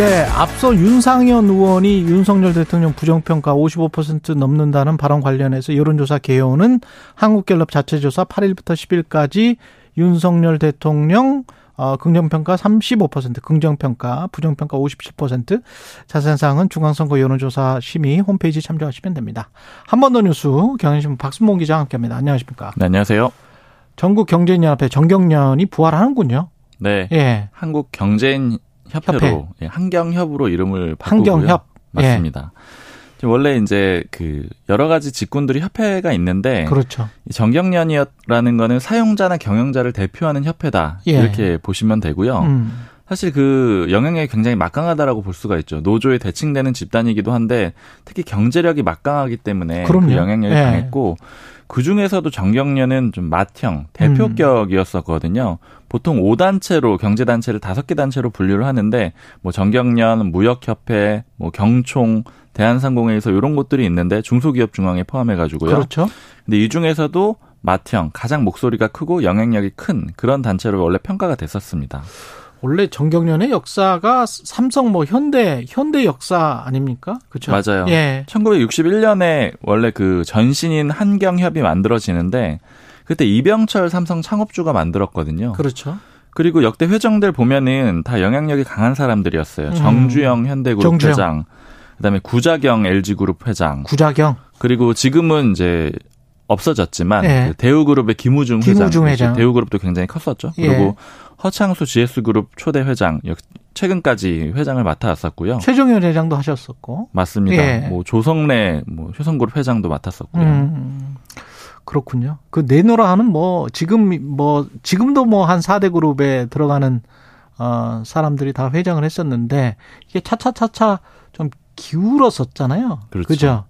네, 앞서 윤상현 의원이 윤석열 대통령 부정평가 55% 넘는다는 발언 관련해서 여론조사 개요는 한국갤럽 자체조사 8일부터 10일까지 윤석열 대통령 어, 긍정평가 35%, 긍정평가, 부정평가 57%. 자세한 사항은 중앙선거 여론조사 심의 홈페이지 참조하시면 됩니다. 한 번 더 뉴스 경향신문 박순봉 기자와 함께합니다. 안녕하십니까? 네, 안녕하세요. 전국 경제연합회 정경련이 부활하는군요. 네, 예. 한국 경제인 협회로 협회. 예, 한경협으로 이름을 바꾸고요. 한경협 맞습니다. 예. 원래 이제 그 여러 가지 직군들이 협회가 있는데 그렇죠. 정경련이라는 거는 사용자나 경영자를 대표하는 협회다 예. 이렇게 보시면 되고요. 음. 사실 그 영향력이 굉장히 막강하다라고 볼 수가 있죠. 노조에 대칭되는 집단이기도 한데 특히 경제력이 막강하기 때문에 그 그럼요. 그 영향력이 예. 강했고 그 중에서도 정경련은 좀 맏형 대표격이었었거든요. 보통 5단체로 경제 단체를 5개 단체로 분류를 하는데 뭐 정경련, 무역협회, 뭐 경총, 대한상공회에서 이런 곳들이 있는데 중소기업 중앙에 포함해 가지고요. 그렇죠. 근데 이 중에서도 맏형 가장 목소리가 크고 영향력이 큰 그런 단체로 원래 평가가 됐었습니다. 원래 정경련의 역사가 삼성 뭐 현대 현대 역사 아닙니까? 그렇죠. 맞아요. 예. 1961년에 원래 그 전신인 한경협이 만들어지는데 그때 이병철 삼성 창업주가 만들었거든요. 그렇죠. 그리고 역대 회장들 보면은 다 영향력이 강한 사람들이었어요. 음. 정주영 현대그룹 정주영. 회장, 그다음에 구자경 LG그룹 회장. 구자경. 그리고 지금은 이제 없어졌지만 예. 그 대우그룹의 김우중, 김우중 회장, 회장. 대우그룹도 굉장히 컸었죠. 예. 그리고 허창수 GS그룹 초대 회장 최근까지 회장을 맡아왔었고요. 최종현 회장도 하셨었고 맞습니다. 예. 뭐 조성래 뭐 효성그룹 회장도 맡았었고요. 음, 그렇군요. 그 내노라는 뭐 지금 뭐 지금도 뭐 한 4대 그룹에 들어가는 어 사람들이 다 회장을 했었는데 이게 차차차차 좀 기울었었잖아요. 그렇죠. 그죠?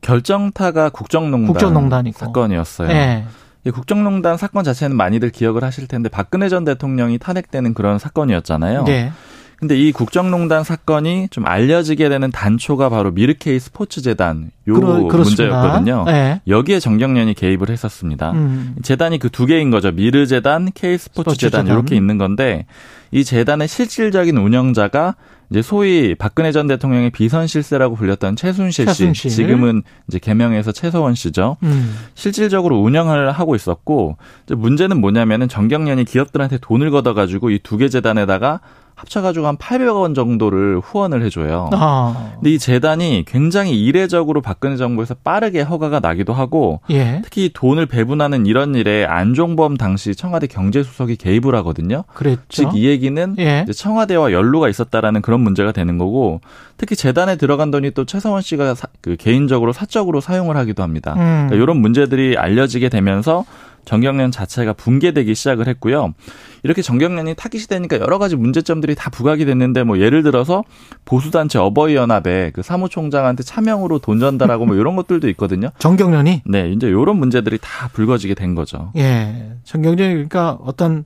결정타가 국정농단 국정농단이고. 사건이었어요. 네. 국정농단 사건 자체는 많이들 기억을 하실 텐데 박근혜 전 대통령이 탄핵되는 그런 사건이었잖아요. 네. 근데 이 국정농단 사건이 좀 알려지게 되는 단초가 바로 미르케이 스포츠 재단 요 그러, 문제였거든요. 네. 여기에 정경련이 개입을 했었습니다. 음. 재단이 그 두 개인 거죠. 미르 재단, K 스포츠재단 이렇게 있는 건데 이 재단의 실질적인 운영자가 이제 소위 박근혜 전 대통령의 비선 실세라고 불렸던 최순실, 최순실. 씨, 지금은 이제 개명해서 최서원 씨죠. 음. 실질적으로 운영을 하고 있었고 문제는 뭐냐면은 정경련이 기업들한테 돈을 걷어가지고 이 두 개 재단에다가 합쳐가지고 한 800억 원 정도를 후원을 해줘요. 아. 근데 이 재단이 굉장히 이례적으로 박근혜 정부에서 빠르게 허가가 나기도 하고 예. 특히 돈을 배분하는 이런 일에 안종범 당시 청와대 경제수석이 개입을 하거든요. 즉 이 얘기는 예. 청와대와 연루가 있었다라는 그런 문제가 되는 거고 특히 재단에 들어간 돈이 또 최성원 씨가 사, 그 개인적으로 사적으로 사용을 하기도 합니다. 음. 그러니까 이런 문제들이 알려지게 되면서 정경련 자체가 붕괴되기 시작을 했고요. 이렇게 정경련이 타깃이 되니까 여러 가지 문제점들이 다 부각이 됐는데 뭐 예를 들어서 보수단체 어버이연합에 그 사무총장한테 차명으로 돈 전달하고 뭐 이런 것들도 있거든요. 정경련이? 네, 이제 이런 문제들이 다 불거지게 된 거죠. 예. 정경련이 그러니까 어떤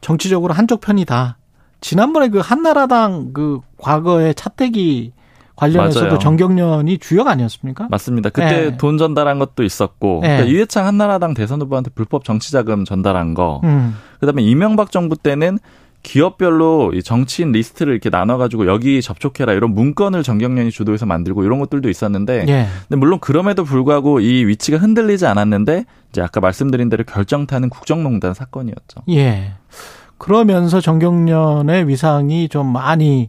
정치적으로 한쪽 편이다. 지난번에 그 한나라당 그 과거의 차떼기 관련해서도 맞아요. 정경련이 주역 아니었습니까? 맞습니다. 그때 네. 돈 전달한 것도 있었고 네. 그러니까 이해창 한나라당 대선 후보한테 불법 정치자금 전달한 거. 음. 그다음에 이명박 정부 때는 기업별로 이 정치인 리스트를 이렇게 나눠가지고 여기 접촉해라 이런 문건을 정경련이 주도해서 만들고 이런 것들도 있었는데, 예. 근데 물론 그럼에도 불구하고 이 위치가 흔들리지 않았는데 이제 아까 말씀드린 대로 결정타는 국정농단 사건이었죠. 예. 그러면서 정경련의 위상이 좀 많이 에,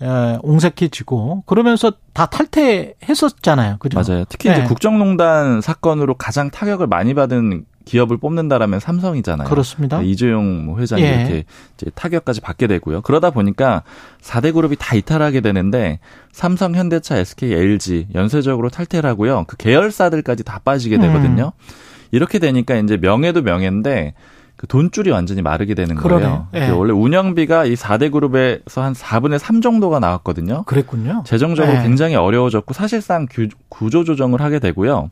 옹색해 지고 그러면서 다 탈퇴했었잖아요. 그죠? 맞아요. 특히 네. 이제 국정농단 사건으로 가장 타격을 많이 받은 기업을 뽑는다라면 삼성이잖아요. 그렇습니다. 이재용 뭐 회장이 예. 이렇게 타격까지 받게 되고요. 그러다 보니까 4대 그룹이 다 이탈하게 되는데 삼성, 현대차, SK, LG 연쇄적으로 탈퇴를 하고요. 그 계열사들까지 다 빠지게 되거든요. 음. 이렇게 되니까 이제 명예도 명예인데 그 돈줄이 완전히 마르게 되는 거예요. 예. 원래 운영비가 이 4대 그룹에서 한 4분의 3 정도가 나왔거든요. 그랬군요. 재정적으로 예. 굉장히 어려워졌고 사실상 구조 조정을 하게 되고요.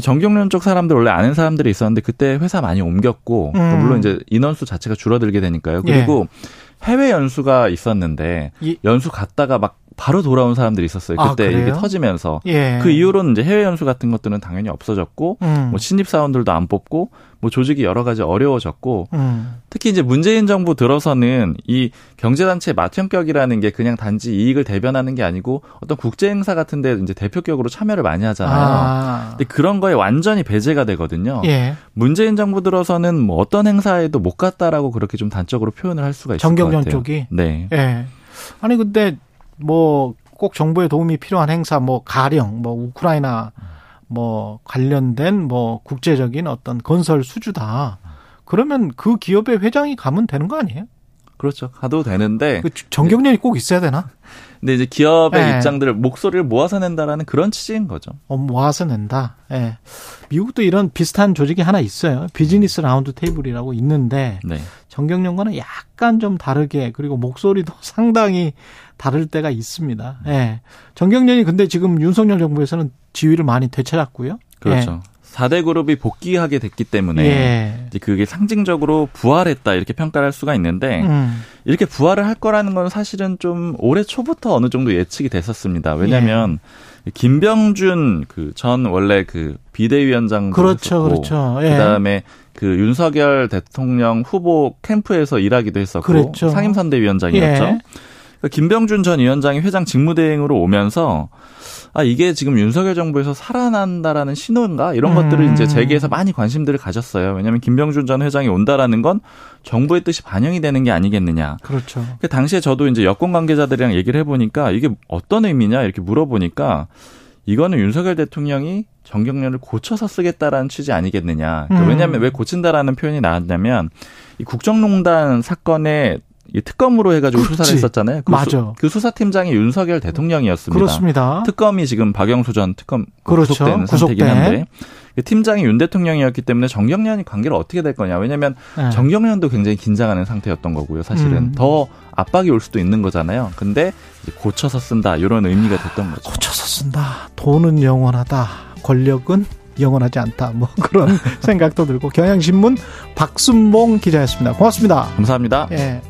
정경련 쪽 사람들 원래 아는 사람들이 있었는데 그때 회사 많이 옮겼고 음. 물론 이제 인원수 자체가 줄어들게 되니까요. 그리고 예. 해외 연수가 있었는데 연수 갔다가 막 바로 돌아온 사람들이 있었어요. 아, 그때 아, 이게 터지면서 예. 그 이후로는 이제 해외 연수 같은 것들은 당연히 없어졌고 음. 뭐 신입 사원들도 안 뽑고 뭐 조직이 여러 가지 어려워졌고 음. 특히 이제 문재인 정부 들어서는 이 경제단체 맞형격이라는 게 그냥 단지 이익을 대변하는 게 아니고 어떤 국제 행사 같은 데 이제 대표격으로 참여를 많이 하잖아요. 아. 근데 그런 거에 완전히 배제가 되거든요. 예. 문재인 정부 들어서는 뭐 어떤 행사에도 못 갔다라고 그렇게 좀 단적으로 표현을 할 수가 있을 것 같아요. 정경련 쪽이. 네. 예. 아니 근데 뭐 꼭 정부의 도움이 필요한 행사 뭐 가령 뭐 우크라이나 뭐 관련된 뭐 국제적인 어떤 건설 수주다. 그러면 그 기업의 회장이 가면 되는 거 아니에요? 그렇죠. 가도 되는데 그 정경련이 꼭 있어야 되나? 근데 이제 기업의 네. 입장들을 목소리를 모아서 낸다라는 그런 취지인 거죠. 어, 모아서 낸다. 예. 네. 미국도 이런 비슷한 조직이 하나 있어요. 비즈니스 라운드 테이블이라고 있는데 네. 정경련과는 약간 좀 다르게 그리고 목소리도 상당히 다를 때가 있습니다. 예. 네. 정경련이 근데 지금 윤석열 정부에서는 지위를 많이 되찾았고요. 그렇죠. 예. 4대 그룹이 복귀하게 됐기 때문에 예. 이제 그게 상징적으로 부활했다 이렇게 평가를 할 수가 있는데 음. 이렇게 부활을 할 거라는 건 사실은 좀 올해 초부터 어느 정도 예측이 됐었습니다. 왜냐하면 예. 김병준 그 전 원래 그 비대위원장 그렇죠, 그렇죠. 예. 그다음에 그 윤석열 대통령 후보 캠프에서 일하기도 했었고 그렇죠. 상임선대위원장이었죠. 예. 그러니까 김병준 전 위원장이 회장 직무대행으로 오면서 아 이게 지금 윤석열 정부에서 살아난다라는 신호인가 이런 음. 것들을 이제 재계에서 많이 관심들을 가졌어요. 왜냐하면 김병준 전 회장이 온다라는 건 정부의 뜻이 반영이 되는 게 아니겠느냐. 그렇죠. 그 당시에 저도 이제 여권 관계자들이랑 얘기를 해보니까 이게 어떤 의미냐 이렇게 물어보니까 이거는 윤석열 대통령이 정경련을 고쳐서 쓰겠다라는 취지 아니겠느냐. 그러니까 음. 왜냐하면 왜 고친다라는 표현이 나왔냐면 이 국정농단 사건의 이 특검으로 해가지고 그렇지. 수사를 했었잖아요. 그 맞아. 수, 그 수사팀장이 윤석열 대통령이었습니다. 그렇습니다. 특검이 지금 박영수 전 특검 그렇죠. 구속된 상태긴 한데 그 팀장이 윤 대통령이었기 때문에 정경련이 관계를 어떻게 될 거냐. 왜냐하면 네. 정경련도 굉장히 긴장하는 상태였던 거고요. 사실은 음. 더 압박이 올 수도 있는 거잖아요. 근데 고쳐서 쓴다 이런 의미가 됐던 거죠. 고쳐서 쓴다. 돈은 영원하다. 권력은 영원하지 않다. 뭐 그런 생각도 들고 경향신문 박순봉 기자였습니다. 고맙습니다. 감사합니다. 예.